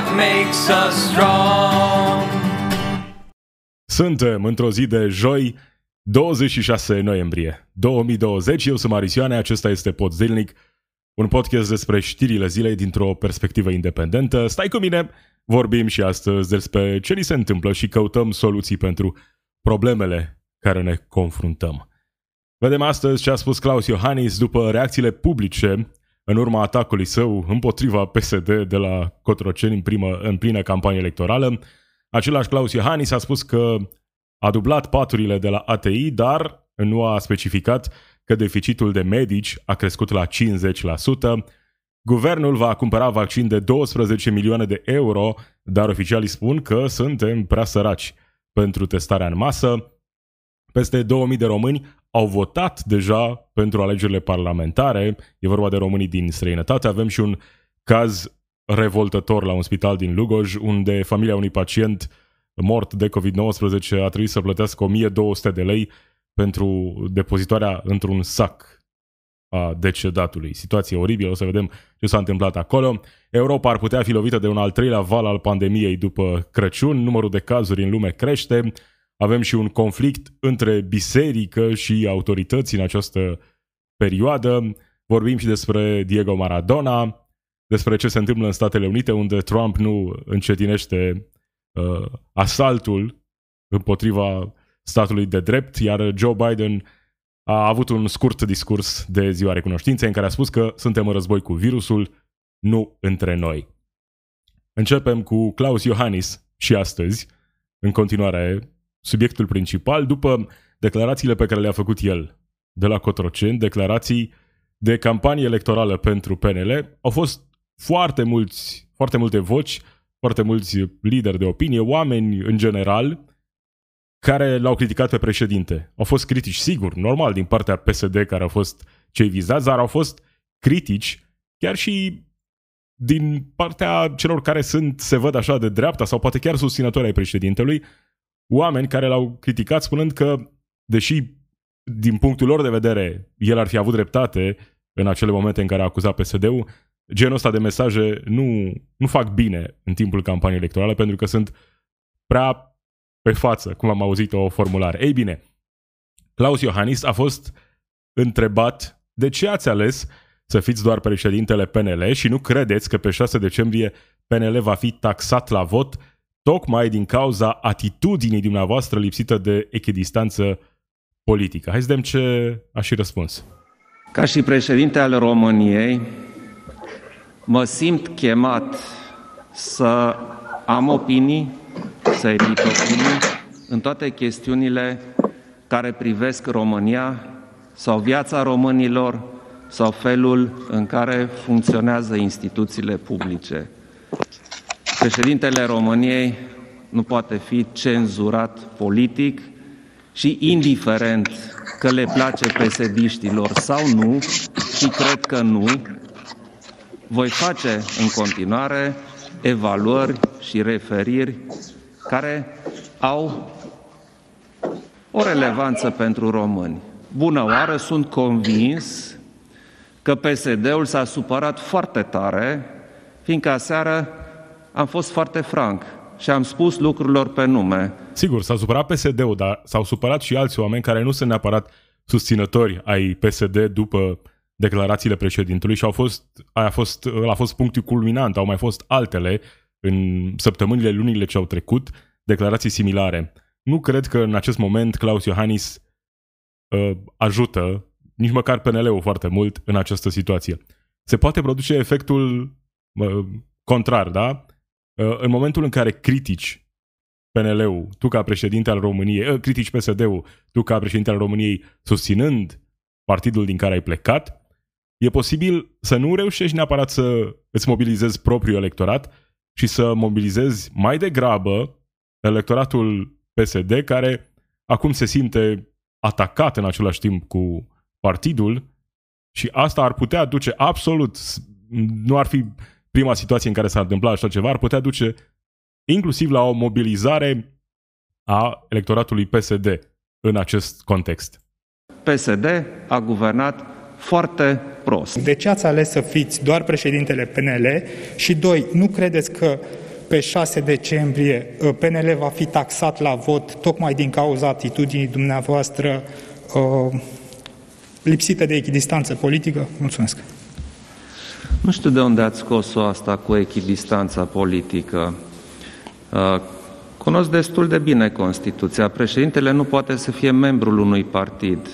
Black bloc makes us strong. Suntem într-o zi de joi, 26 noiembrie 2020. Eu sunt Marisioane, acesta este Pod Zilnic, un podcast despre știrile zilei dintr-o perspectivă independentă. Stai cu mine, vorbim și astăzi despre ce ni se întâmplă și căutăm soluții pentru problemele care ne confruntăm. Vedem astăzi ce a spus Claus Iohannis după reacțiile publice în urma atacului său împotriva PSD de la Cotroceni în, primă, în plină campanie electorală. Același Claus Iohannis a spus că a dublat paturile de la ATI, dar nu a specificat că deficitul de medici a crescut la 50%. Guvernul va cumpăra vaccin de 12 milioane de euro, dar oficialii spun că suntem prea săraci pentru testarea în masă. Peste 2000 de români au votat deja pentru alegerile parlamentare. E vorba de românii din străinătate. Avem și un caz revoltător la un spital din Lugoj, unde familia unui pacient mort de COVID-19 a trebuit să plătească 1200 de lei pentru depozitarea într-un sac a decedatului. Situație oribilă, o să vedem ce s-a întâmplat acolo. Europa ar putea fi lovită de un al treilea val al pandemiei după Crăciun, numărul de cazuri în lume crește, avem și un conflict între biserică și autorități în această perioadă. Vorbim și despre Diego Maradona, despre ce se întâmplă în Statele Unite, unde Trump nu încetinește uh, asaltul împotriva statului de drept, iar Joe Biden a avut un scurt discurs de ziua recunoștinței în care a spus că suntem în război cu virusul, nu între noi. Începem cu Klaus Iohannis și astăzi, în continuare subiectul principal, după declarațiile pe care le-a făcut el de la Cotroceni, declarații de campanie electorală pentru PNL, au fost foarte mulți, foarte multe voci, foarte mulți lideri de opinie, oameni în general, care l-au criticat pe președinte. Au fost critici, sigur, normal, din partea PSD, care au fost cei vizați, dar au fost critici chiar și din partea celor care sunt, se văd așa de dreapta sau poate chiar susținători ai președintelui, oameni care l-au criticat spunând că, deși din punctul lor de vedere el ar fi avut dreptate în acele momente în care a acuzat PSD-ul, genul ăsta de mesaje nu, nu fac bine în timpul campaniei electorale pentru că sunt prea pe față, cum am auzit o formulare. Ei bine, Claus Iohannis a fost întrebat de ce ați ales să fiți doar președintele PNL și nu credeți că pe 6 decembrie PNL va fi taxat la vot tocmai din cauza atitudinii dumneavoastră lipsită de echidistanță politică. Hai să vedem ce a și răspuns. Ca și președinte al României, mă simt chemat să am opinii, să emit opinii în toate chestiunile care privesc România sau viața românilor sau felul în care funcționează instituțiile publice. Președintele României nu poate fi cenzurat politic și indiferent că le place pesediștilor sau nu, și cred că nu, voi face în continuare evaluări și referiri care au o relevanță pentru români. Bună oară, sunt convins că PSD-ul s-a supărat foarte tare, fiindcă aseară am fost foarte franc și am spus lucrurilor pe nume. Sigur, s-a supărat PSD-ul, dar s-au supărat și alți oameni care nu sunt neapărat susținători ai PSD după declarațiile președintului și au fost, a fost, a fost punctul culminant. Au mai fost altele în săptămânile, lunile ce au trecut, declarații similare. Nu cred că în acest moment Claus Iohannis uh, ajută nici măcar PNL-ul foarte mult în această situație. Se poate produce efectul uh, contrar, da? Uh, în momentul în care critici PNL-ul, tu ca președinte al României, uh, critici PSD-ul, tu ca președinte al României, susținând partidul din care ai plecat, e posibil să nu reușești neapărat să îți mobilizezi propriul electorat și să mobilizezi mai degrabă electoratul PSD care acum se simte atacat în același timp cu partidul și asta ar putea duce absolut, nu ar fi prima situație în care s-ar întâmpla așa ceva, ar putea duce inclusiv la o mobilizare a electoratului PSD în acest context. PSD a guvernat foarte prost. De ce ați ales să fiți doar președintele PNL? Și doi, nu credeți că pe 6 decembrie uh, PNL va fi taxat la vot tocmai din cauza atitudinii dumneavoastră uh, lipsită de echidistanță politică? Mulțumesc! Nu știu de unde ați scos-o asta cu echidistanța politică. Uh, cunosc destul de bine Constituția. Președintele nu poate să fie membrul unui partid,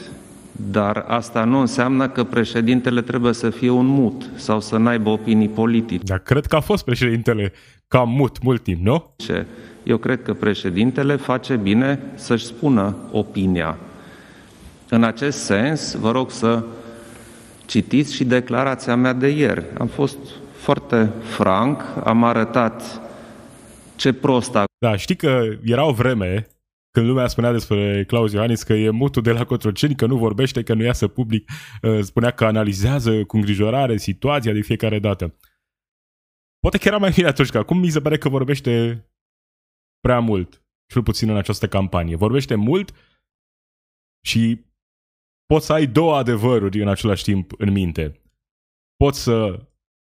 dar asta nu înseamnă că președintele trebuie să fie un mut sau să n-aibă opinii politice. Dar cred că a fost președintele cam mut mult timp, nu? Eu cred că președintele face bine să-și spună opinia. În acest sens, vă rog să citiți și declarația mea de ieri. Am fost foarte franc, am arătat ce prost a... Da, știi că era o vreme când lumea spunea despre Claus Iohannis că e mutul de la Cotroceni, că nu vorbește, că nu iasă public, uh, spunea că analizează cu îngrijorare situația de fiecare dată. Poate că era mai bine atunci, că acum mi se pare că vorbește prea mult, cel puțin în această campanie. Vorbește mult și poți să ai două adevăruri în același timp în minte. Poți să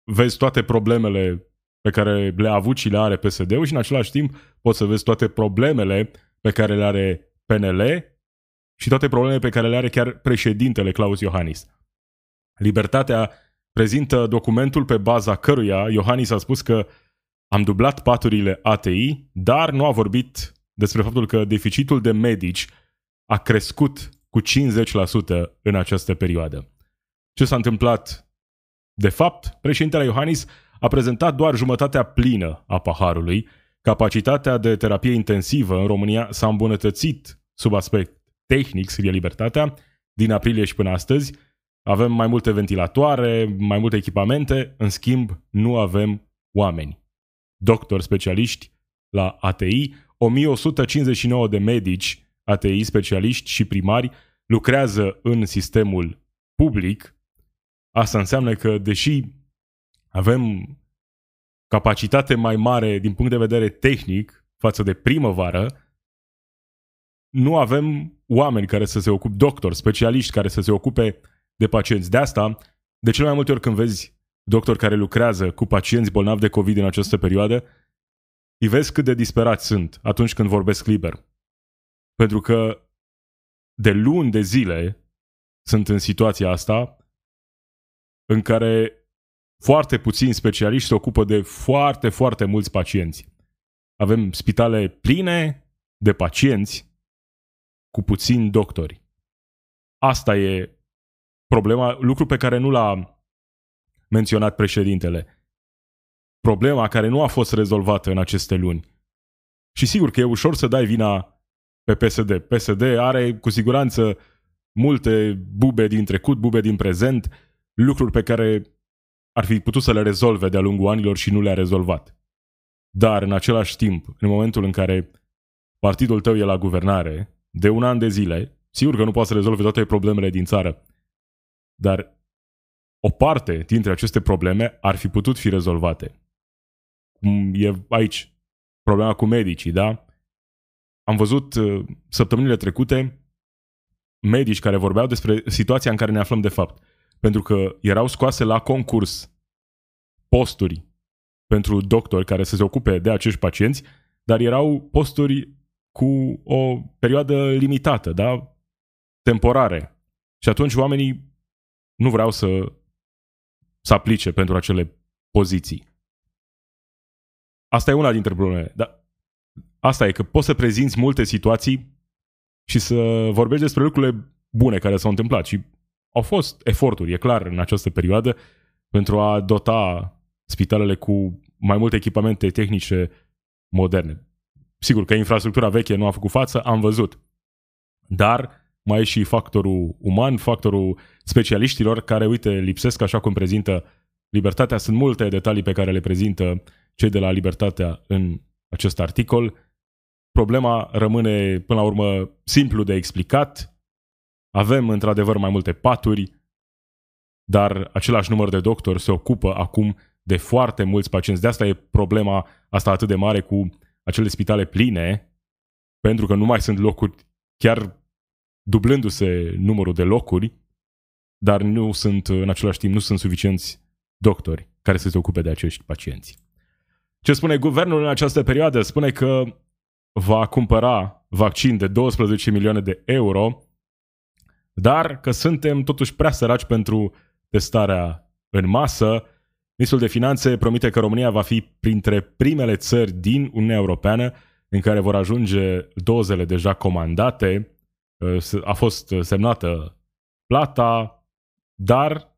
vezi toate problemele pe care le-a avut și le are PSD-ul și în același timp poți să vezi toate problemele pe care le are PNL și toate problemele pe care le are chiar președintele Claus Iohannis. Libertatea prezintă documentul pe baza căruia Iohannis a spus că am dublat paturile ATI, dar nu a vorbit despre faptul că deficitul de medici a crescut cu 50% în această perioadă. Ce s-a întâmplat? De fapt, președintele Iohannis a prezentat doar jumătatea plină a paharului. Capacitatea de terapie intensivă în România s-a îmbunătățit sub aspect tehnic, scrie Libertatea, din aprilie și până astăzi. Avem mai multe ventilatoare, mai multe echipamente, în schimb nu avem oameni. Doctori specialiști la ATI, 1159 de medici ATI, specialiști și primari lucrează în sistemul public. Asta înseamnă că, deși avem capacitate mai mare din punct de vedere tehnic față de primăvară, nu avem oameni care să se ocupe, doctori, specialiști care să se ocupe de pacienți. De asta, de cele mai multe ori când vezi doctori care lucrează cu pacienți bolnavi de COVID în această perioadă, îi vezi cât de disperați sunt atunci când vorbesc liber. Pentru că de luni de zile sunt în situația asta în care foarte puțini specialiști se ocupă de foarte, foarte mulți pacienți. Avem spitale pline de pacienți cu puțini doctori. Asta e problema, lucru pe care nu l-a menționat președintele. Problema care nu a fost rezolvată în aceste luni. Și sigur că e ușor să dai vina pe PSD. PSD are cu siguranță multe bube din trecut, bube din prezent, lucruri pe care ar fi putut să le rezolve de-a lungul anilor și nu le-a rezolvat. Dar, în același timp, în momentul în care partidul tău e la guvernare, de un an de zile, sigur că nu poate să rezolve toate problemele din țară, dar o parte dintre aceste probleme ar fi putut fi rezolvate. Cum e aici problema cu medicii, da? Am văzut uh, săptămânile trecute medici care vorbeau despre situația în care ne aflăm de fapt. Pentru că erau scoase la concurs posturi pentru doctori care să se ocupe de acești pacienți, dar erau posturi cu o perioadă limitată, da? temporare. Și atunci oamenii nu vreau să, să aplice pentru acele poziții. Asta e una dintre probleme. Dar asta e că poți să prezinți multe situații și să vorbești despre lucrurile bune care s-au întâmplat. Și au fost eforturi, e clar, în această perioadă pentru a dota spitalele cu mai multe echipamente tehnice moderne. Sigur că infrastructura veche nu a făcut față, am văzut. Dar mai e și factorul uman, factorul specialiștilor care, uite, lipsesc așa cum prezintă libertatea. Sunt multe detalii pe care le prezintă cei de la Libertatea în acest articol. Problema rămâne, până la urmă, simplu de explicat. Avem, într-adevăr, mai multe paturi, dar același număr de doctori se ocupă acum de foarte mulți pacienți. De asta e problema asta atât de mare cu acele spitale pline, pentru că nu mai sunt locuri, chiar dublându-se numărul de locuri, dar nu sunt, în același timp, nu sunt suficienți doctori care să se ocupe de acești pacienți. Ce spune guvernul în această perioadă? Spune că va cumpăra vaccin de 12 milioane de euro, dar că suntem totuși prea săraci pentru testarea în masă. Ministrul de Finanțe promite că România va fi printre primele țări din Uniunea Europeană în care vor ajunge dozele deja comandate. A fost semnată plata, dar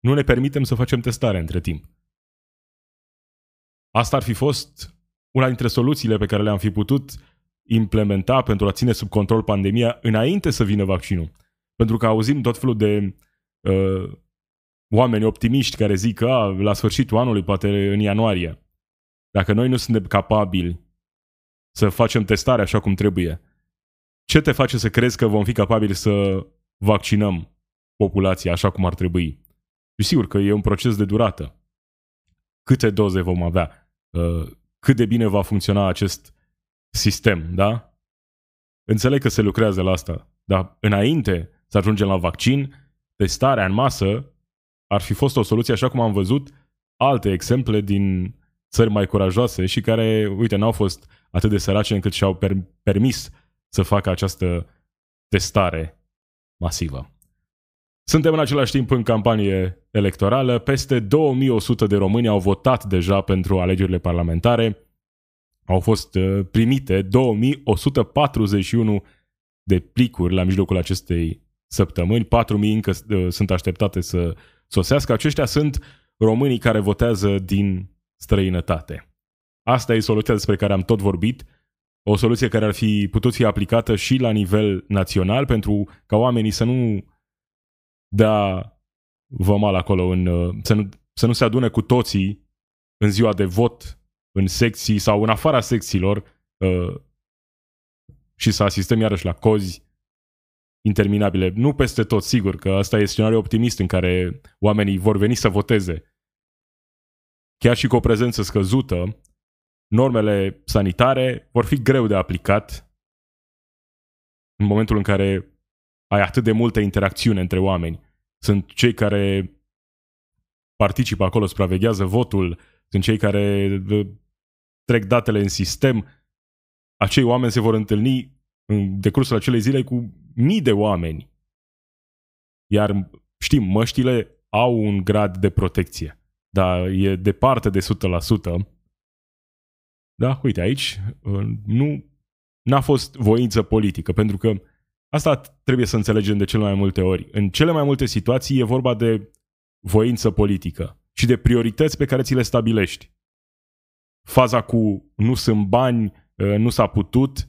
nu ne permitem să facem testare între timp. Asta ar fi fost una dintre soluțiile pe care le-am fi putut implementa pentru a ține sub control pandemia înainte să vină vaccinul. Pentru că auzim tot felul de uh, oameni optimiști care zic că a, la sfârșitul anului, poate în ianuarie, dacă noi nu suntem capabili să facem testare așa cum trebuie, ce te face să crezi că vom fi capabili să vaccinăm populația așa cum ar trebui? Și sigur că e un proces de durată. Câte doze vom avea? Uh, cât de bine va funcționa acest sistem, da? Înțeleg că se lucrează la asta, dar înainte să ajungem la vaccin, testarea în masă ar fi fost o soluție, așa cum am văzut alte exemple din țări mai curajoase și care, uite, n-au fost atât de sărace încât și-au per- permis să facă această testare masivă. Suntem în același timp în campanie electorală. Peste 2100 de români au votat deja pentru alegerile parlamentare. Au fost uh, primite 2141 de plicuri la mijlocul acestei săptămâni. 4000 încă uh, sunt așteptate să sosească. Aceștia sunt românii care votează din străinătate. Asta e soluția despre care am tot vorbit, o soluție care ar fi putut fi aplicată și la nivel național pentru ca oamenii să nu dea vămal acolo, în, uh, să, nu, să nu se adune cu toții în ziua de vot, în secții sau în afara secțiilor uh, și să asistăm iarăși la cozi interminabile. Nu peste tot, sigur, că asta e scenariul optimist în care oamenii vor veni să voteze. Chiar și cu o prezență scăzută, normele sanitare vor fi greu de aplicat în momentul în care ai atât de multă interacțiune între oameni. Sunt cei care participă acolo, supraveghează votul, sunt cei care trec datele în sistem. Acei oameni se vor întâlni în decursul acelei zile cu mii de oameni. Iar știm, măștile au un grad de protecție, dar e departe de 100%. Da, uite aici, nu n-a fost voință politică, pentru că Asta trebuie să înțelegem de cele mai multe ori. În cele mai multe situații e vorba de voință politică și de priorități pe care ți le stabilești. Faza cu nu sunt bani, ă, nu s-a putut,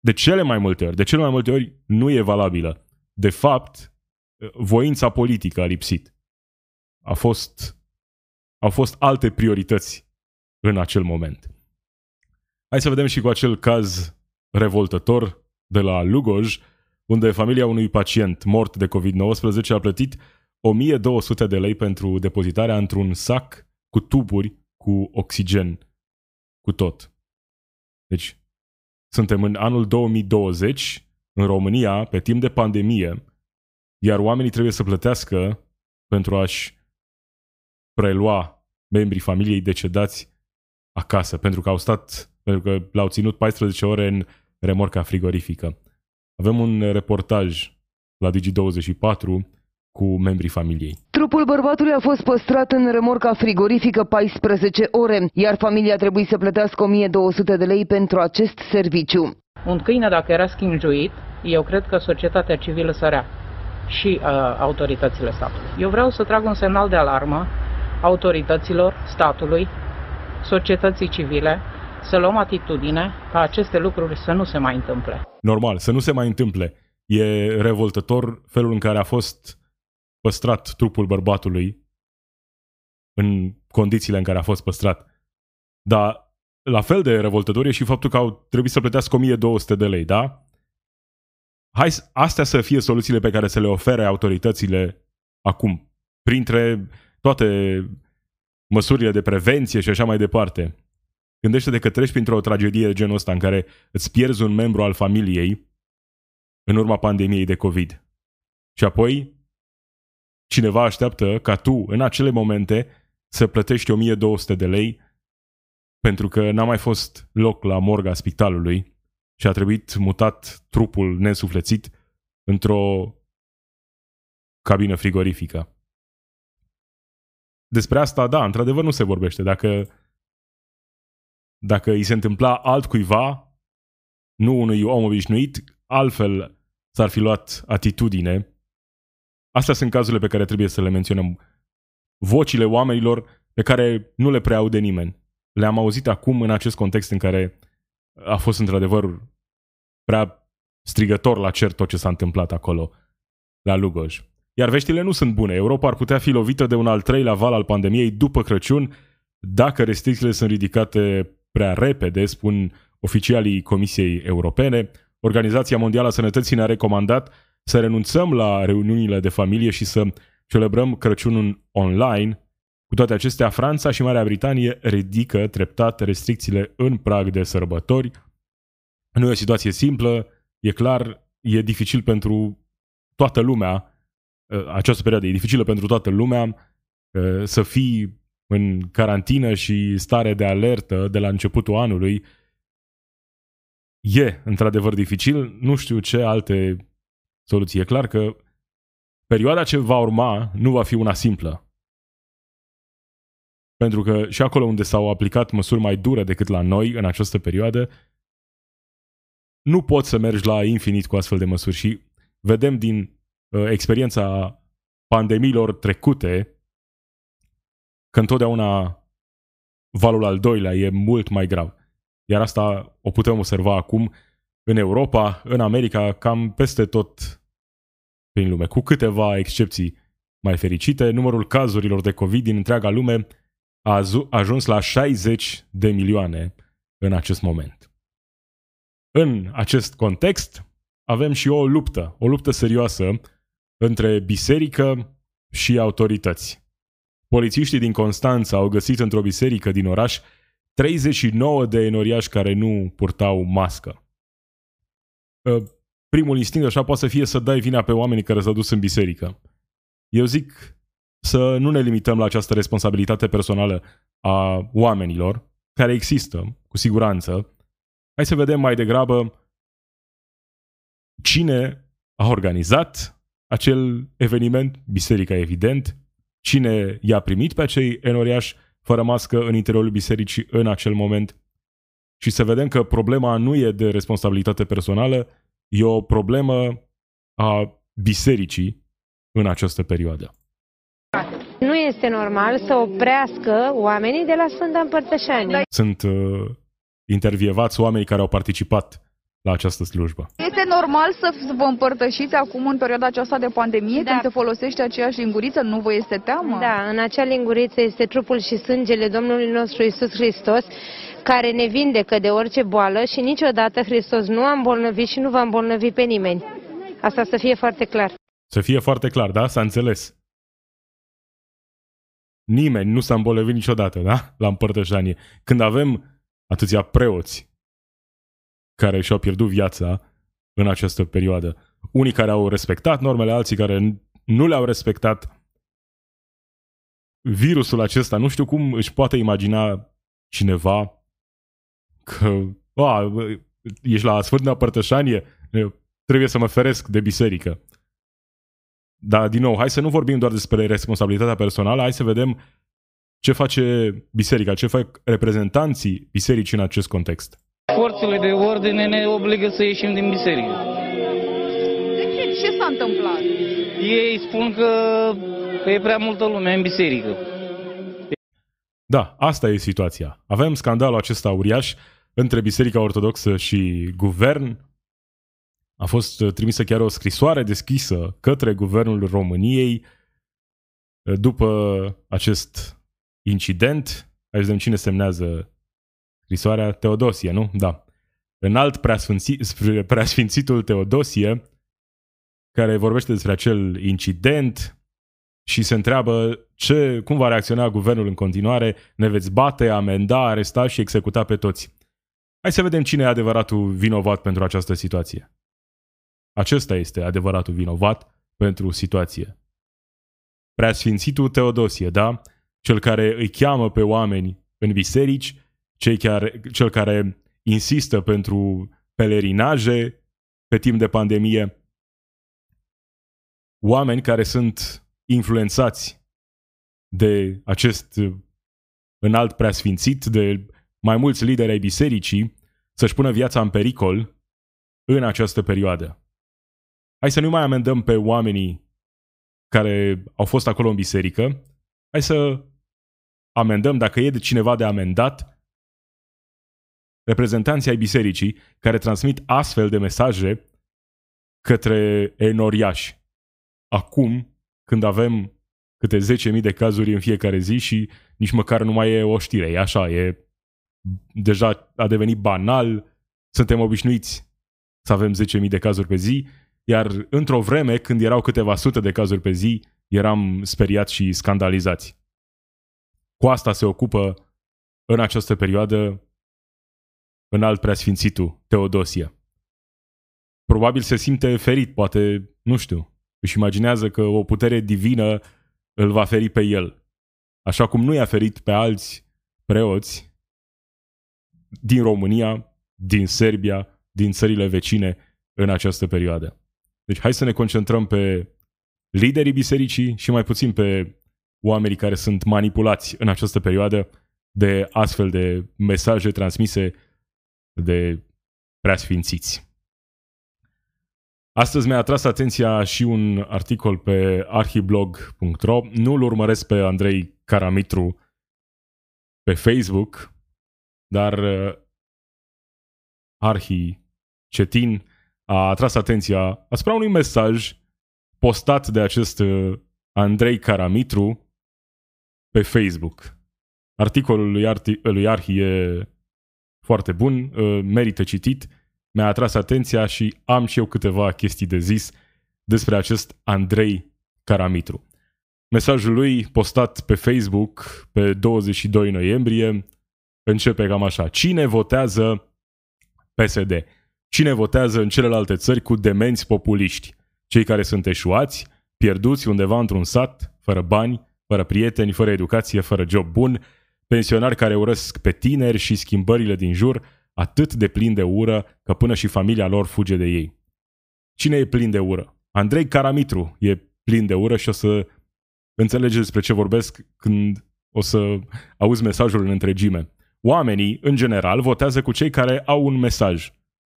de cele mai multe ori, de cele mai multe ori nu e valabilă. De fapt, ă, voința politică a lipsit. A fost, au fost alte priorități în acel moment. Hai să vedem și cu acel caz revoltător de la Lugoj, unde familia unui pacient mort de COVID-19 a plătit 1200 de lei pentru depozitarea într-un sac cu tuburi cu oxigen, cu tot. Deci, suntem în anul 2020, în România, pe timp de pandemie, iar oamenii trebuie să plătească pentru a-și prelua membrii familiei decedați acasă, pentru că au stat, pentru că l-au ținut 14 ore în remorca frigorifică. Avem un reportaj la Digi24 cu membrii familiei. Trupul bărbatului a fost păstrat în remorca frigorifică 14 ore, iar familia trebuie să plătească 1200 de lei pentru acest serviciu. Un câine, dacă era schingiuit, eu cred că societatea civilă sărea și uh, autoritățile statului. Eu vreau să trag un semnal de alarmă autorităților, statului, societății civile, să luăm atitudine ca aceste lucruri să nu se mai întâmple. Normal, să nu se mai întâmple. E revoltător felul în care a fost păstrat trupul bărbatului în condițiile în care a fost păstrat. Dar la fel de revoltător e și faptul că au trebuit să plătească 1200 de lei, da? Hai, astea să fie soluțiile pe care să le ofere autoritățile acum, printre toate măsurile de prevenție și așa mai departe. Gândește-te că treci printr-o tragedie de genul ăsta în care îți pierzi un membru al familiei în urma pandemiei de COVID. Și apoi cineva așteaptă ca tu, în acele momente, să plătești 1200 de lei pentru că n-a mai fost loc la morga spitalului și a trebuit mutat trupul nesuflețit într-o cabină frigorifică. Despre asta, da, într-adevăr nu se vorbește. Dacă, dacă îi se întâmpla altcuiva, nu unui om obișnuit, altfel s-ar fi luat atitudine. Astea sunt cazurile pe care trebuie să le menționăm. Vocile oamenilor pe care nu le prea aude nimeni. Le-am auzit acum în acest context în care a fost într-adevăr prea strigător la cer tot ce s-a întâmplat acolo, la Lugoj. Iar veștile nu sunt bune. Europa ar putea fi lovită de un al treilea val al pandemiei după Crăciun dacă restricțiile sunt ridicate prea repede, spun oficialii Comisiei Europene. Organizația Mondială a Sănătății ne-a recomandat să renunțăm la reuniunile de familie și să celebrăm Crăciunul online. Cu toate acestea, Franța și Marea Britanie ridică treptat restricțiile în prag de sărbători. Nu e o situație simplă, e clar, e dificil pentru toată lumea Uh, această perioadă e dificilă pentru toată lumea, uh, să fii în carantină și stare de alertă de la începutul anului e într-adevăr dificil. Nu știu ce alte soluții. E clar că perioada ce va urma nu va fi una simplă. Pentru că și acolo unde s-au aplicat măsuri mai dure decât la noi în această perioadă, nu poți să mergi la infinit cu astfel de măsuri și vedem din Uh, experiența pandemiilor trecute, că întotdeauna valul al doilea e mult mai grav. Iar asta o putem observa acum în Europa, în America, cam peste tot prin lume, cu câteva excepții mai fericite. Numărul cazurilor de COVID din întreaga lume a ajuns la 60 de milioane în acest moment. În acest context, avem și o luptă, o luptă serioasă între biserică și autorități. Polițiștii din Constanța au găsit într-o biserică din oraș 39 de enoriași care nu purtau mască. Ă, primul instinct așa poate să fie să dai vina pe oamenii care s-au dus în biserică. Eu zic să nu ne limităm la această responsabilitate personală a oamenilor, care există, cu siguranță. Hai să vedem mai degrabă cine a organizat acel eveniment, biserica evident, cine i-a primit pe acei enoriași fără mască în interiorul bisericii în acel moment și să vedem că problema nu e de responsabilitate personală, e o problemă a bisericii în această perioadă. Nu este normal să oprească oamenii de la Sfânta Împărtășanie. Sunt uh, intervievați oameni care au participat la această slujbă. Este normal să vă împărtășiți acum în perioada aceasta de pandemie, da. când se folosește aceeași linguriță, nu vă este teamă? Da, în acea linguriță este trupul și sângele Domnului nostru Isus Hristos, care ne vindecă de orice boală și niciodată Hristos nu a îmbolnăvit și nu va îmbolnăvi pe nimeni. Asta să fie foarte clar. Să fie foarte clar, da? S-a înțeles. Nimeni nu s-a îmbolnăvit niciodată, da? La împărtășanie. Când avem atâția preoți care și-au pierdut viața în această perioadă. Unii care au respectat normele, alții care nu le-au respectat. Virusul acesta, nu știu cum își poate imagina cineva că a, ești la Sfânta Părtășanie, trebuie să mă feresc de biserică. Dar, din nou, hai să nu vorbim doar despre responsabilitatea personală, hai să vedem ce face biserica, ce fac reprezentanții bisericii în acest context. Forțele de ordine ne obligă să ieșim din biserică. De ce? Ce s-a întâmplat? Ei spun că e prea multă lume în biserică. Da, asta e situația. Avem scandalul acesta uriaș între Biserica Ortodoxă și guvern. A fost trimisă chiar o scrisoare deschisă către guvernul României după acest incident. Hai să vedem cine semnează scrisoarea. Teodosie, nu? Da. Înalt preasfințit, preasfințitul Teodosie, care vorbește despre acel incident și se întreabă ce, cum va reacționa guvernul în continuare, ne veți bate, amenda, aresta și executa pe toți. Hai să vedem cine e adevăratul vinovat pentru această situație. Acesta este adevăratul vinovat pentru situație. Preasfințitul Teodosie, da? Cel care îi cheamă pe oameni în biserici, cei care, cel care insistă pentru pelerinaje pe timp de pandemie, oameni care sunt influențați de acest înalt preasfințit, de mai mulți lideri ai bisericii, să-și pună viața în pericol în această perioadă. Hai să nu mai amendăm pe oamenii care au fost acolo în biserică, hai să amendăm, dacă e de cineva de amendat, reprezentanții ai bisericii care transmit astfel de mesaje către enoriași. Acum, când avem câte 10.000 de cazuri în fiecare zi și nici măcar nu mai e o știre. E așa, e deja a devenit banal, suntem obișnuiți să avem 10.000 de cazuri pe zi, iar într-o vreme, când erau câteva sute de cazuri pe zi, eram speriați și scandalizați. Cu asta se ocupă în această perioadă în alt preasfințitul, Teodosia. Probabil se simte ferit, poate, nu știu, își imaginează că o putere divină îl va feri pe el. Așa cum nu i-a ferit pe alți preoți din România, din Serbia, din țările vecine în această perioadă. Deci hai să ne concentrăm pe liderii bisericii și mai puțin pe oamenii care sunt manipulați în această perioadă de astfel de mesaje transmise de preasfințiți. Astăzi mi-a atras atenția și un articol pe arhiblog.ro. Nu-l urmăresc pe Andrei Caramitru pe Facebook, dar uh, Arhi Cetin a atras atenția asupra unui mesaj postat de acest uh, Andrei Caramitru pe Facebook. Articolul lui, Arti, lui Arhi e foarte bun, uh, merită citit, mi-a atras atenția și am și eu câteva chestii de zis despre acest Andrei Caramitru. Mesajul lui postat pe Facebook pe 22 noiembrie începe cam așa. Cine votează PSD? Cine votează în celelalte țări cu demenți populiști? Cei care sunt eșuați, pierduți undeva într-un sat, fără bani, fără prieteni, fără educație, fără job bun, pensionari care urăsc pe tineri și schimbările din jur, atât de plin de ură că până și familia lor fuge de ei. Cine e plin de ură? Andrei Caramitru e plin de ură și o să înțelegeți despre ce vorbesc când o să auzi mesajul în întregime. Oamenii, în general, votează cu cei care au un mesaj,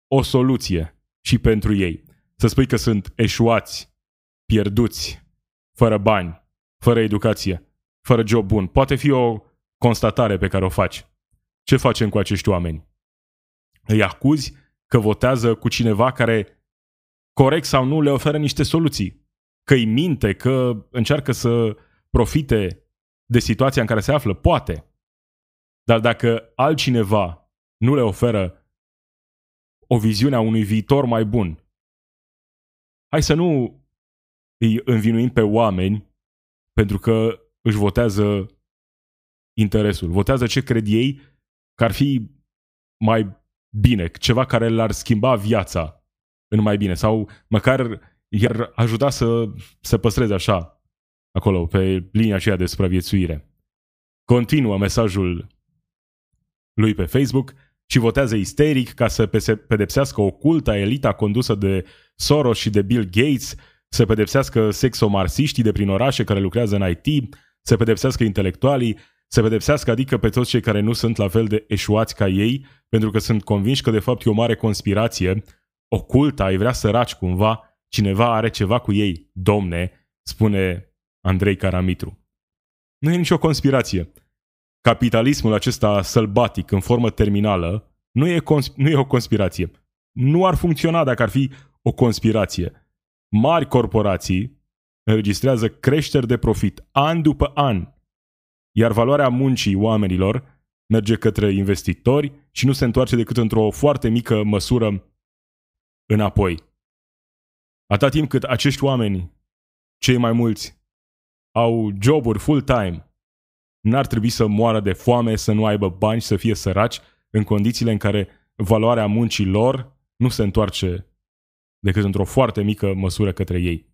o soluție și pentru ei. Să spui că sunt eșuați, pierduți, fără bani, fără educație, fără job bun. Poate fi o constatare pe care o faci. Ce facem cu acești oameni? Îi acuzi că votează cu cineva care, corect sau nu, le oferă niște soluții. Că îi minte, că încearcă să profite de situația în care se află. Poate. Dar dacă altcineva nu le oferă o viziune a unui viitor mai bun, hai să nu îi învinuim pe oameni pentru că își votează interesul. Votează ce cred ei că ar fi mai bine, ceva care l-ar schimba viața în mai bine sau măcar i-ar ajuta să se păstreze așa acolo, pe linia aceea de supraviețuire. Continuă mesajul lui pe Facebook și votează isteric ca să pedepsească oculta elita condusă de Soros și de Bill Gates, să pedepsească sexomarsiștii de prin orașe care lucrează în IT, să pedepsească intelectualii, să pedepsească adică pe toți cei care nu sunt la fel de eșuați ca ei, pentru că sunt convinși că de fapt e o mare conspirație, ocultă, ai vrea să raci cumva, cineva are ceva cu ei. Domne, spune Andrei Caramitru. Nu e nicio conspirație. Capitalismul acesta sălbatic, în formă terminală, nu e, consp- nu e o conspirație. Nu ar funcționa dacă ar fi o conspirație. Mari corporații înregistrează creșteri de profit an după an iar valoarea muncii oamenilor merge către investitori și nu se întoarce decât într-o foarte mică măsură înapoi. Atâta timp cât acești oameni, cei mai mulți, au joburi full-time, n-ar trebui să moară de foame, să nu aibă bani, să fie săraci, în condițiile în care valoarea muncii lor nu se întoarce decât într-o foarte mică măsură către ei.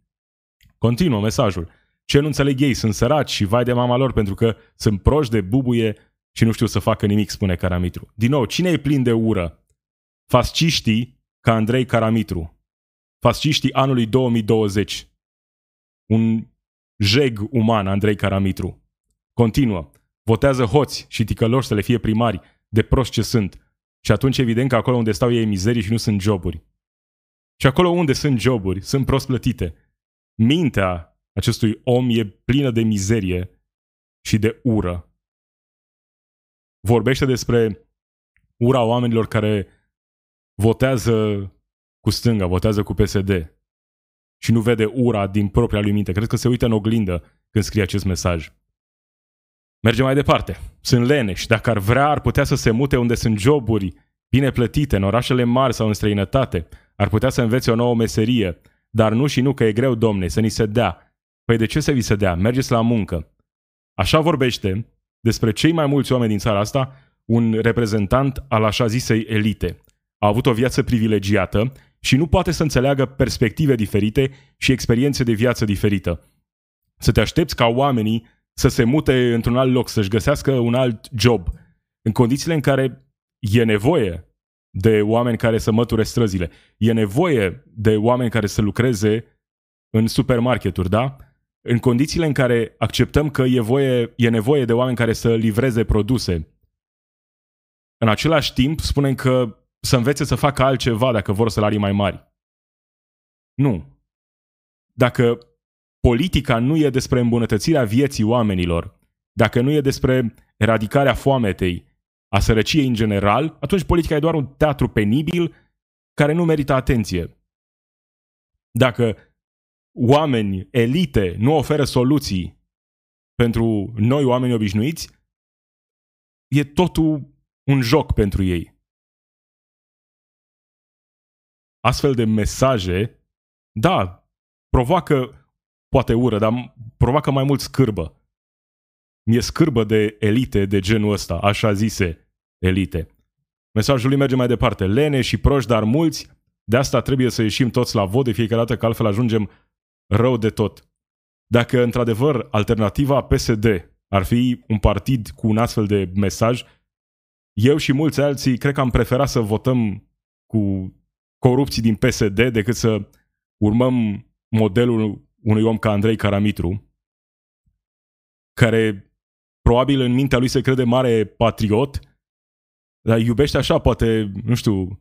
Continuă mesajul. Ce nu înțeleg ei? Sunt săraci și vai de mama lor pentru că sunt proști de bubuie și nu știu să facă nimic, spune Caramitru. Din nou, cine e plin de ură? Fasciștii ca Andrei Caramitru. Fasciștii anului 2020. Un jeg uman, Andrei Caramitru. Continuă. Votează hoți și ticăloși să le fie primari, de proști ce sunt. Și atunci evident că acolo unde stau ei mizerii și nu sunt joburi. Și acolo unde sunt joburi, sunt prost plătite. Mintea acestui om e plină de mizerie și de ură. Vorbește despre ura oamenilor care votează cu stânga, votează cu PSD și nu vede ura din propria lui minte. Cred că se uită în oglindă când scrie acest mesaj. Merge mai departe. Sunt leneși. Dacă ar vrea, ar putea să se mute unde sunt joburi bine plătite, în orașele mari sau în străinătate. Ar putea să învețe o nouă meserie. Dar nu și nu că e greu, domne, să ni se dea. Păi de ce să vi se dea? Mergeți la muncă. Așa vorbește despre cei mai mulți oameni din țara asta un reprezentant al așa zisei elite. A avut o viață privilegiată și nu poate să înțeleagă perspective diferite și experiențe de viață diferită. Să te aștepți ca oamenii să se mute într-un alt loc, să-și găsească un alt job, în condițiile în care e nevoie de oameni care să măture străzile, e nevoie de oameni care să lucreze în supermarketuri, da? În condițiile în care acceptăm că e, voie, e nevoie de oameni care să livreze produse, în același timp spunem că să învețe să facă altceva dacă vor salarii mai mari. Nu. Dacă politica nu e despre îmbunătățirea vieții oamenilor, dacă nu e despre eradicarea foametei, a sărăciei în general, atunci politica e doar un teatru penibil care nu merită atenție. Dacă oameni, elite, nu oferă soluții pentru noi oameni obișnuiți, e totul un joc pentru ei. Astfel de mesaje, da, provoacă poate ură, dar provoacă mai mult scârbă. Mi-e scârbă de elite de genul ăsta, așa zise elite. Mesajul lui merge mai departe. Lene și proști, dar mulți, de asta trebuie să ieșim toți la vot de fiecare dată, că altfel ajungem rău de tot. Dacă într-adevăr alternativa PSD ar fi un partid cu un astfel de mesaj, eu și mulți alții cred că am preferat să votăm cu corupții din PSD decât să urmăm modelul unui om ca Andrei Caramitru, care probabil în mintea lui se crede mare patriot, dar iubește așa, poate, nu știu,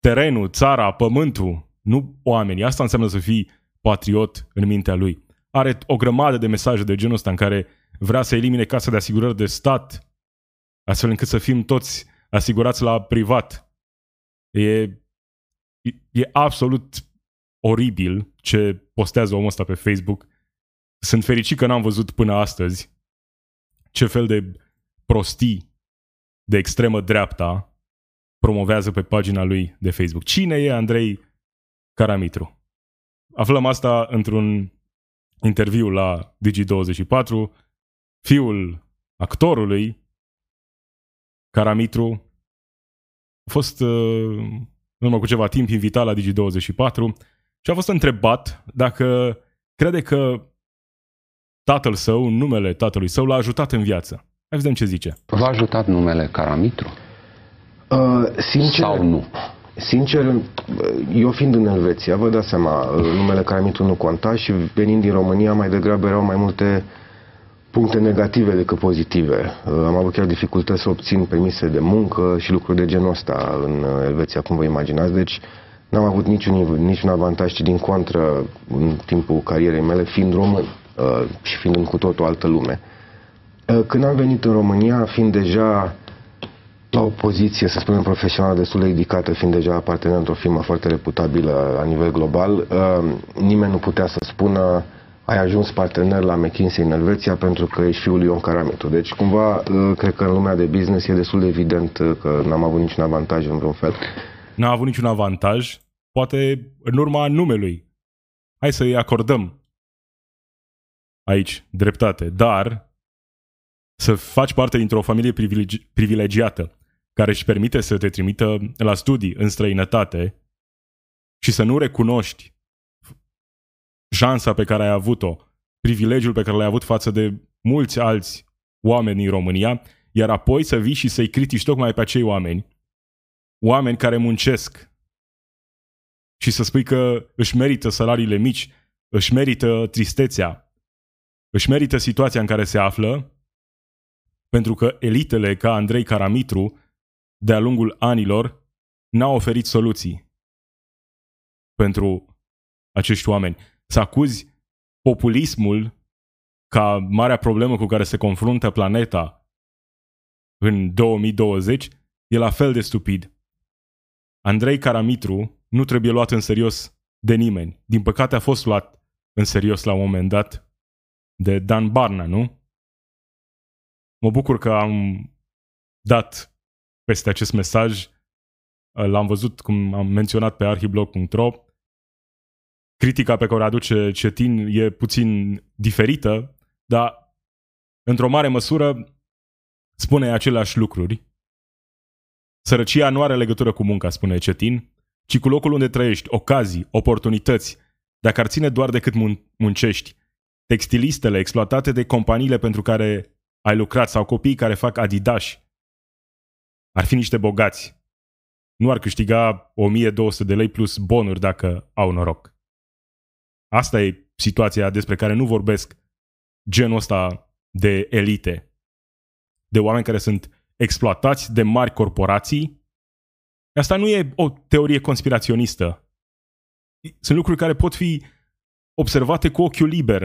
terenul, țara, pământul, nu oamenii. Asta înseamnă să fii patriot în mintea lui. Are o grămadă de mesaje de genul ăsta în care vrea să elimine casa de asigurări de stat, astfel încât să fim toți asigurați la privat. E, e absolut oribil ce postează omul ăsta pe Facebook. Sunt fericit că n-am văzut până astăzi ce fel de prostii de extremă dreapta promovează pe pagina lui de Facebook. Cine e Andrei Caramitru? Aflăm asta într-un interviu la Digi24. Fiul actorului Caramitru a fost uh, în urmă cu ceva timp invitat la Digi24 și a fost întrebat dacă crede că tatăl său, numele tatălui său, l-a ajutat în viață. Hai vedem ce zice. V-a ajutat numele Caramitru? Uh, sincer, Sau nu? Sincer, eu fiind în Elveția, vă dați seama, numele Caramitru nu conta și venind din România mai degrabă erau mai multe puncte negative decât pozitive. Uh, am avut chiar dificultăți să obțin permise de muncă și lucruri de genul ăsta în Elveția, cum vă imaginați. Deci N-am avut niciun, niciun avantaj, ci din contră, în timpul carierei mele, fiind român uh, și fiind în cu totul altă lume. Uh, când am venit în România, fiind deja la o poziție, să spunem, profesională destul de ridicată, fiind deja apartenent într-o firmă foarte reputabilă la nivel global, uh, nimeni nu putea să spună ai ajuns partener la McKinsey în Elveția pentru că ești fiul lui Ion Caramitu. Deci, cumva, uh, cred că în lumea de business e destul de evident uh, că n-am avut niciun avantaj în vreun fel. N-a avut niciun avantaj, poate în urma numelui. Hai să-i acordăm aici dreptate, dar să faci parte dintr-o familie privilegi- privilegiată care își permite să te trimită la studii în străinătate și să nu recunoști șansa pe care ai avut-o, privilegiul pe care l-ai avut față de mulți alți oameni din România, iar apoi să vii și să-i critici tocmai pe acei oameni, oameni care muncesc și să spui că își merită salariile mici, își merită tristețea, își merită situația în care se află, pentru că elitele ca Andrei Caramitru, de-a lungul anilor, n-au oferit soluții pentru acești oameni să acuzi populismul ca marea problemă cu care se confruntă planeta în 2020 e la fel de stupid. Andrei Caramitru nu trebuie luat în serios de nimeni. Din păcate a fost luat în serios la un moment dat de Dan Barna, nu? Mă bucur că am dat peste acest mesaj. L-am văzut, cum am menționat pe arhiblog.ro critica pe care o aduce Cetin e puțin diferită, dar într-o mare măsură spune aceleași lucruri. Sărăcia nu are legătură cu munca, spune Cetin, ci cu locul unde trăiești, ocazii, oportunități, dacă ar ține doar decât mun- muncești. Textilistele exploatate de companiile pentru care ai lucrat sau copiii care fac adidași ar fi niște bogați. Nu ar câștiga 1200 de lei plus bonuri dacă au noroc. Asta e situația despre care nu vorbesc genul ăsta de elite, de oameni care sunt exploatați de mari corporații. Asta nu e o teorie conspiraționistă. Sunt lucruri care pot fi observate cu ochiul liber.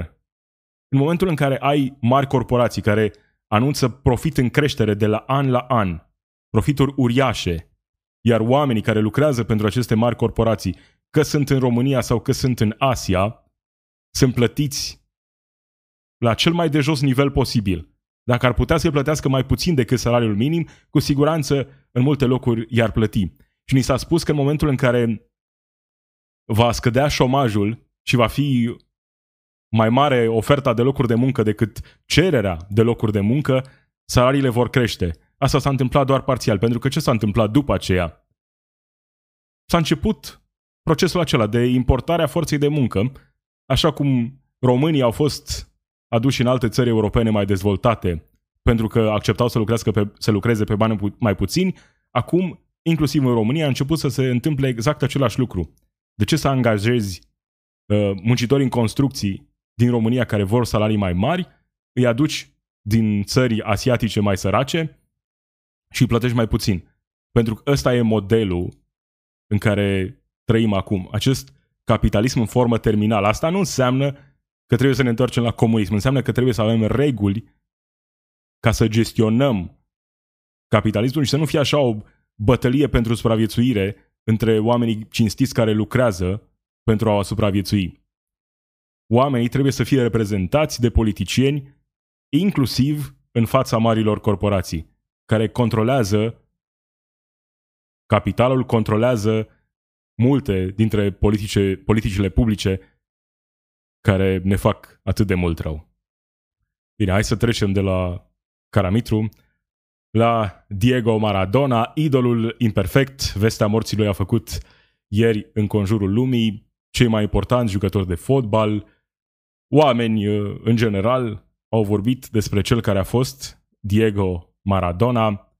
În momentul în care ai mari corporații care anunță profit în creștere de la an la an, profituri uriașe, iar oamenii care lucrează pentru aceste mari corporații că sunt în România sau că sunt în Asia, sunt plătiți la cel mai de jos nivel posibil. Dacă ar putea să-i plătească mai puțin decât salariul minim, cu siguranță în multe locuri i-ar plăti. Și ni s-a spus că în momentul în care va scădea șomajul și va fi mai mare oferta de locuri de muncă decât cererea de locuri de muncă, salariile vor crește. Asta s-a întâmplat doar parțial, pentru că ce s-a întâmplat după aceea? S-a început procesul acela de importare a forței de muncă, așa cum românii au fost aduși în alte țări europene mai dezvoltate pentru că acceptau să, lucreze pe, să lucreze pe bani pu- mai puțini, acum, inclusiv în România, a început să se întâmple exact același lucru. De ce să angajezi uh, muncitori în construcții din România care vor salarii mai mari, îi aduci din țări asiatice mai sărace și îi plătești mai puțin? Pentru că ăsta e modelul în care trăim acum. Acest capitalism în formă terminală. Asta nu înseamnă că trebuie să ne întoarcem la comunism. Înseamnă că trebuie să avem reguli ca să gestionăm capitalismul și să nu fie așa o bătălie pentru supraviețuire între oamenii cinstiți care lucrează pentru a supraviețui. Oamenii trebuie să fie reprezentați de politicieni, inclusiv în fața marilor corporații, care controlează capitalul, controlează multe dintre politice, politicile publice care ne fac atât de mult rău. Bine, hai să trecem de la Caramitru la Diego Maradona, idolul imperfect. Vestea morții lui a făcut ieri în conjurul lumii cei mai importanti jucători de fotbal, oameni în general au vorbit despre cel care a fost Diego Maradona,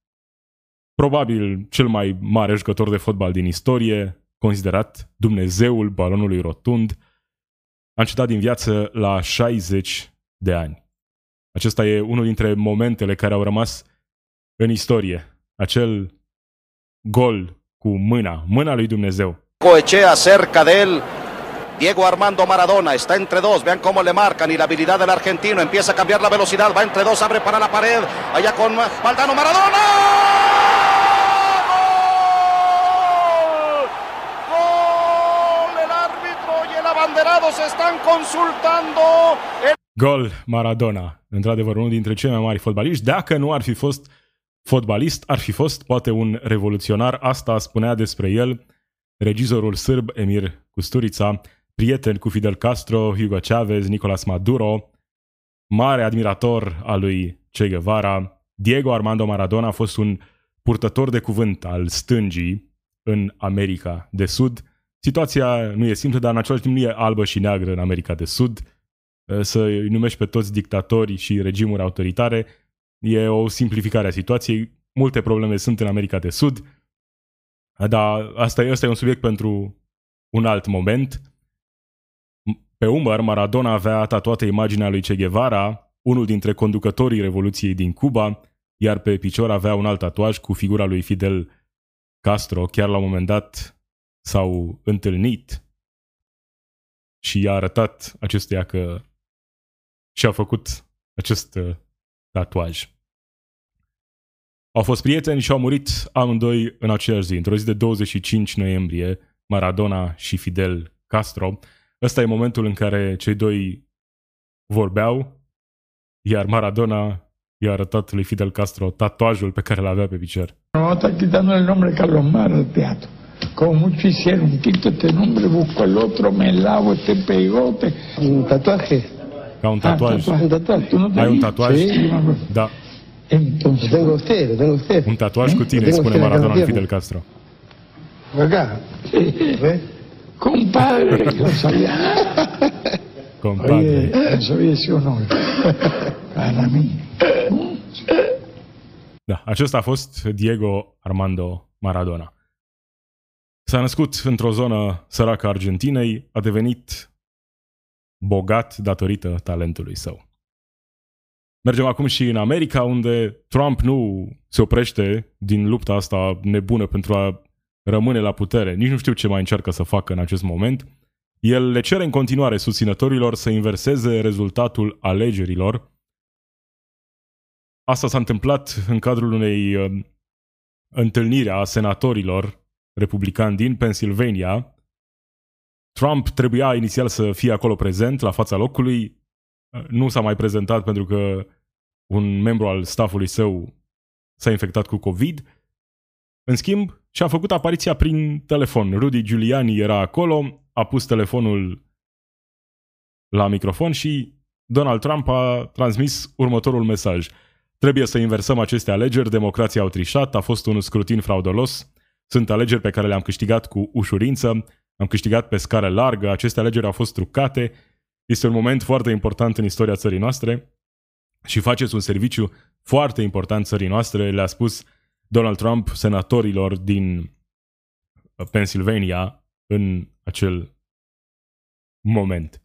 probabil cel mai mare jucător de fotbal din istorie, considerat Dumnezeul balonului rotund, a încetat din viață la 60 de ani. Acesta e unul dintre momentele care au rămas în istorie. Acel gol cu mâna, mâna lui Dumnezeu. Coechea cerca de él. Diego Armando Maradona está entre dos, vean cómo le marcan y la habilidad del argentino empieza a cambiar la velocidad, va entre dos, abre para la pared, allá con Valdano Maradona. están consultando. El... Gol Maradona. Într-adevăr, unul dintre cei mai mari fotbaliști. Dacă nu ar fi fost fotbalist, ar fi fost poate un revoluționar. Asta spunea despre el regizorul sârb Emir Kusturica, prieten cu Fidel Castro, Hugo Chavez, Nicolas Maduro, mare admirator al lui Che Guevara. Diego Armando Maradona a fost un purtător de cuvânt al stângii în America de Sud. Situația nu e simplă, dar în același timp nu e albă și neagră în America de Sud. Să îi numești pe toți dictatori și regimuri autoritare e o simplificare a situației. Multe probleme sunt în America de Sud, dar asta, asta e un subiect pentru un alt moment. Pe umăr, Maradona avea tatuată imaginea lui Che Guevara, unul dintre conducătorii Revoluției din Cuba, iar pe picior avea un alt tatuaj cu figura lui Fidel Castro. Chiar la un moment dat s-au întâlnit și i-a arătat acestuia că și-a făcut acest uh, tatuaj. Au fost prieteni și au murit amândoi în aceeași zi, într-o zi de 25 noiembrie, Maradona și Fidel Castro. Ăsta e momentul în care cei doi vorbeau, iar Maradona i-a arătat lui Fidel Castro tatuajul pe care l-avea pe picior. Nota quitando el nombre Carlos Mar al teatro. Como mucho hicieron, quito este nombre, busco el otro, me lavo este pegote. Un tatuaje. Ca un tatuaj. Ah, tatuaj. Un tatuaj. ¿Tú no Ai un tatuaj? Sí, Da. Entonces, lo tengo usted, lo tengo usted. Un tatuaj cu tine, Lo tengo spune usted acá en Maradona la lui pierna. Fidel Castro. Acá. ¿Ves? Compadre, no sabía. Compadre. Oye, eso había sido un honor para mí. Da, acesta a fost Diego Armando Maradona. S-a născut într-o zonă săracă a Argentinei, a devenit bogat datorită talentului său. Mergem acum și în America, unde Trump nu se oprește din lupta asta nebună pentru a rămâne la putere. Nici nu știu ce mai încearcă să facă în acest moment. El le cere în continuare susținătorilor să inverseze rezultatul alegerilor. Asta s-a întâmplat în cadrul unei uh, întâlniri a senatorilor republicani din Pennsylvania. Trump trebuia inițial să fie acolo prezent la fața locului, nu s-a mai prezentat pentru că un membru al staffului său s-a infectat cu COVID. În schimb, și-a făcut apariția prin telefon. Rudy Giuliani era acolo, a pus telefonul la microfon și Donald Trump a transmis următorul mesaj. Trebuie să inversăm aceste alegeri, democrația au trișat, a fost un scrutin fraudulos, sunt alegeri pe care le-am câștigat cu ușurință, am câștigat pe scară largă, aceste alegeri au fost trucate, este un moment foarte important în istoria țării noastre și faceți un serviciu foarte important țării noastre, le-a spus Donald Trump senatorilor din Pennsylvania în acel moment.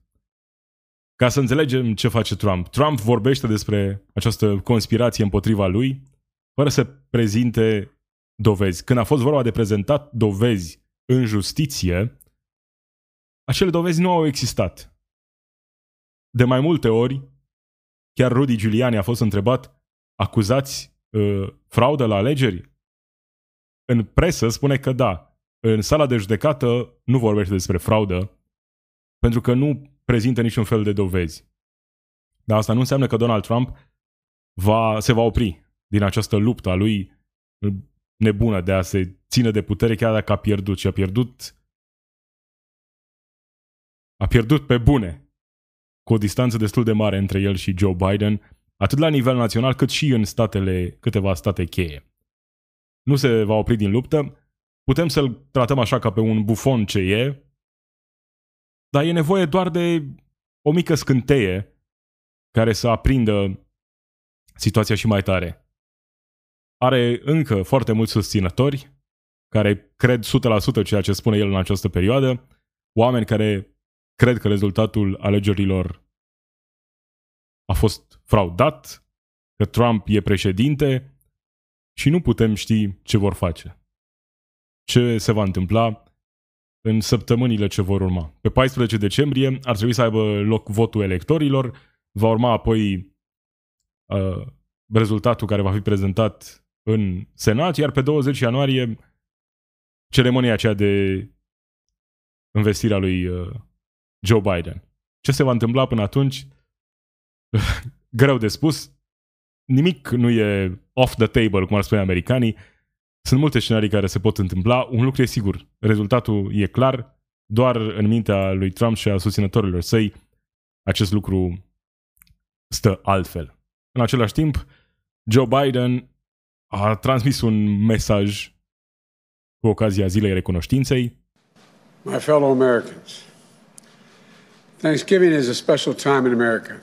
Ca să înțelegem ce face Trump. Trump vorbește despre această conspirație împotriva lui fără să prezinte dovezi. Când a fost vorba de prezentat dovezi în justiție, acele dovezi nu au existat. De mai multe ori, chiar Rudy Giuliani a fost întrebat, acuzați uh, fraudă la alegeri? În presă spune că da. În sala de judecată nu vorbește despre fraudă, pentru că nu prezintă niciun fel de dovezi. Dar asta nu înseamnă că Donald Trump va, se va opri din această luptă a lui nebună de a se ține de putere chiar dacă a pierdut și a pierdut a pierdut pe bune cu o distanță destul de mare între el și Joe Biden, atât la nivel național cât și în statele, câteva state cheie. Nu se va opri din luptă, putem să-l tratăm așa ca pe un bufon ce e, dar e nevoie doar de o mică scânteie care să aprindă situația și mai tare. Are încă foarte mulți susținători care cred 100% ceea ce spune el în această perioadă, oameni care cred că rezultatul alegerilor a fost fraudat, că Trump e președinte și nu putem ști ce vor face. Ce se va întâmpla în săptămânile ce vor urma. Pe 14 decembrie ar trebui să aibă loc votul electorilor, va urma apoi uh, rezultatul care va fi prezentat în Senat, iar pe 20 ianuarie ceremonia aceea de investirea lui uh, Joe Biden. Ce se va întâmpla până atunci? Greu de spus. Nimic nu e off the table, cum ar spune americanii. Sunt multe scenarii care se pot întâmpla. Un lucru e sigur. Rezultatul e clar. Doar în mintea lui Trump și a susținătorilor săi acest lucru stă altfel. În același timp, Joe Biden a transmis un mesaj cu ocazia Zilei Recunoștinței. My fellow Americans, Thanksgiving is a special time in America.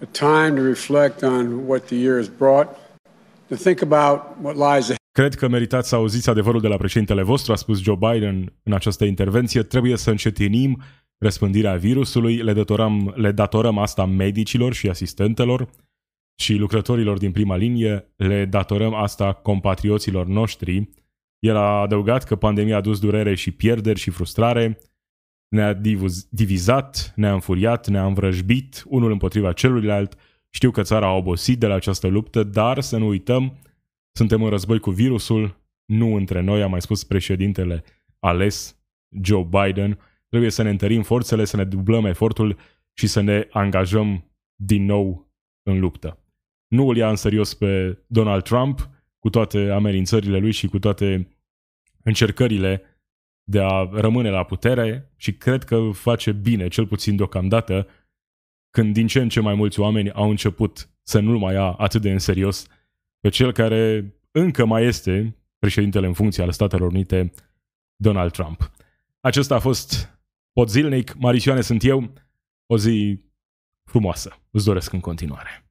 A time to reflect on what the year has brought, to think about what lies ahead. Cred că meritați să auziți adevărul de la președintele vostru, a spus Joe Biden în această intervenție. Trebuie să încetinim răspândirea virusului. Le datorăm, le datorăm asta medicilor și asistentelor și lucrătorilor din prima linie. Le datorăm asta compatrioților noștri. El a adăugat că pandemia a dus durere și pierderi și frustrare, ne-a divizat, ne-a înfuriat, ne-a învrăjbit unul împotriva celuilalt. Știu că țara a obosit de la această luptă, dar să nu uităm, suntem în război cu virusul, nu între noi, a mai spus președintele ales, Joe Biden. Trebuie să ne întărim forțele, să ne dublăm efortul și să ne angajăm din nou în luptă. Nu îl ia în serios pe Donald Trump, cu toate amenințările lui și cu toate încercările de a rămâne la putere și cred că face bine, cel puțin deocamdată, când din ce în ce mai mulți oameni au început să nu-l mai ia atât de în serios pe cel care încă mai este președintele în funcție al Statelor Unite, Donald Trump. Acesta a fost Pod Zilnic, Marisioane sunt eu, o zi frumoasă. Îți doresc în continuare.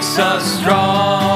makes us strong.